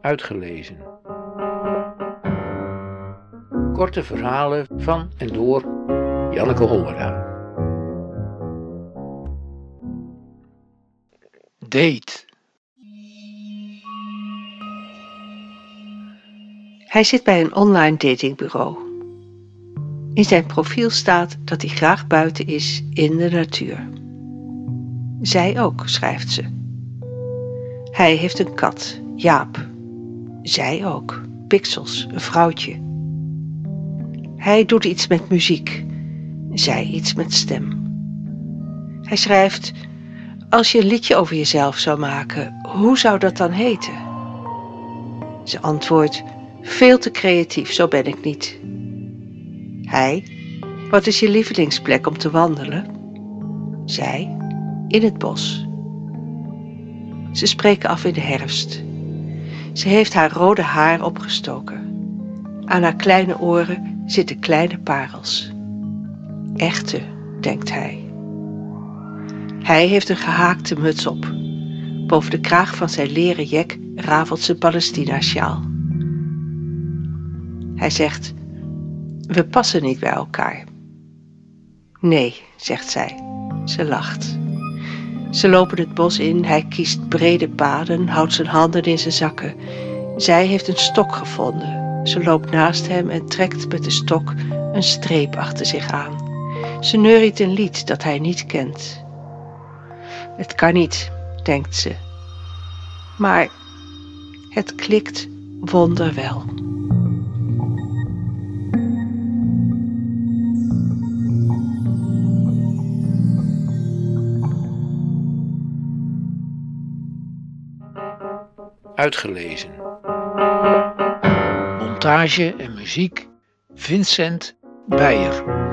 Uitgelezen. Korte verhalen van en door Janneke Hollera. Date. Hij zit bij een online datingbureau. In zijn profiel staat dat hij graag buiten is in de natuur. Zij ook, schrijft ze. Hij heeft een kat, Jaap. Zij ook, Pixels, een vrouwtje. Hij doet iets met muziek, zij iets met stem. Hij schrijft: Als je een liedje over jezelf zou maken, hoe zou dat dan heten? Ze antwoordt: Veel te creatief, zo ben ik niet. Hij: Wat is je lievelingsplek om te wandelen? Zij: In het bos. Ze spreken af in de herfst. Ze heeft haar rode haar opgestoken. Aan haar kleine oren zitten kleine parels. Echte, denkt hij. Hij heeft een gehaakte muts op. Boven de kraag van zijn leren jek rafelt zijn Palestina-sjaal. Hij zegt: We passen niet bij elkaar. Nee, zegt zij. Ze lacht. Ze lopen het bos in, hij kiest brede paden, houdt zijn handen in zijn zakken. Zij heeft een stok gevonden. Ze loopt naast hem en trekt met de stok een streep achter zich aan. Ze neuriet een lied dat hij niet kent. Het kan niet, denkt ze. Maar het klikt wonderwel. Uitgelezen. Montage en muziek Vincent Beijer.